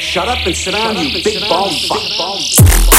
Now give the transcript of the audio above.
Shut up and sit down, you big bomb.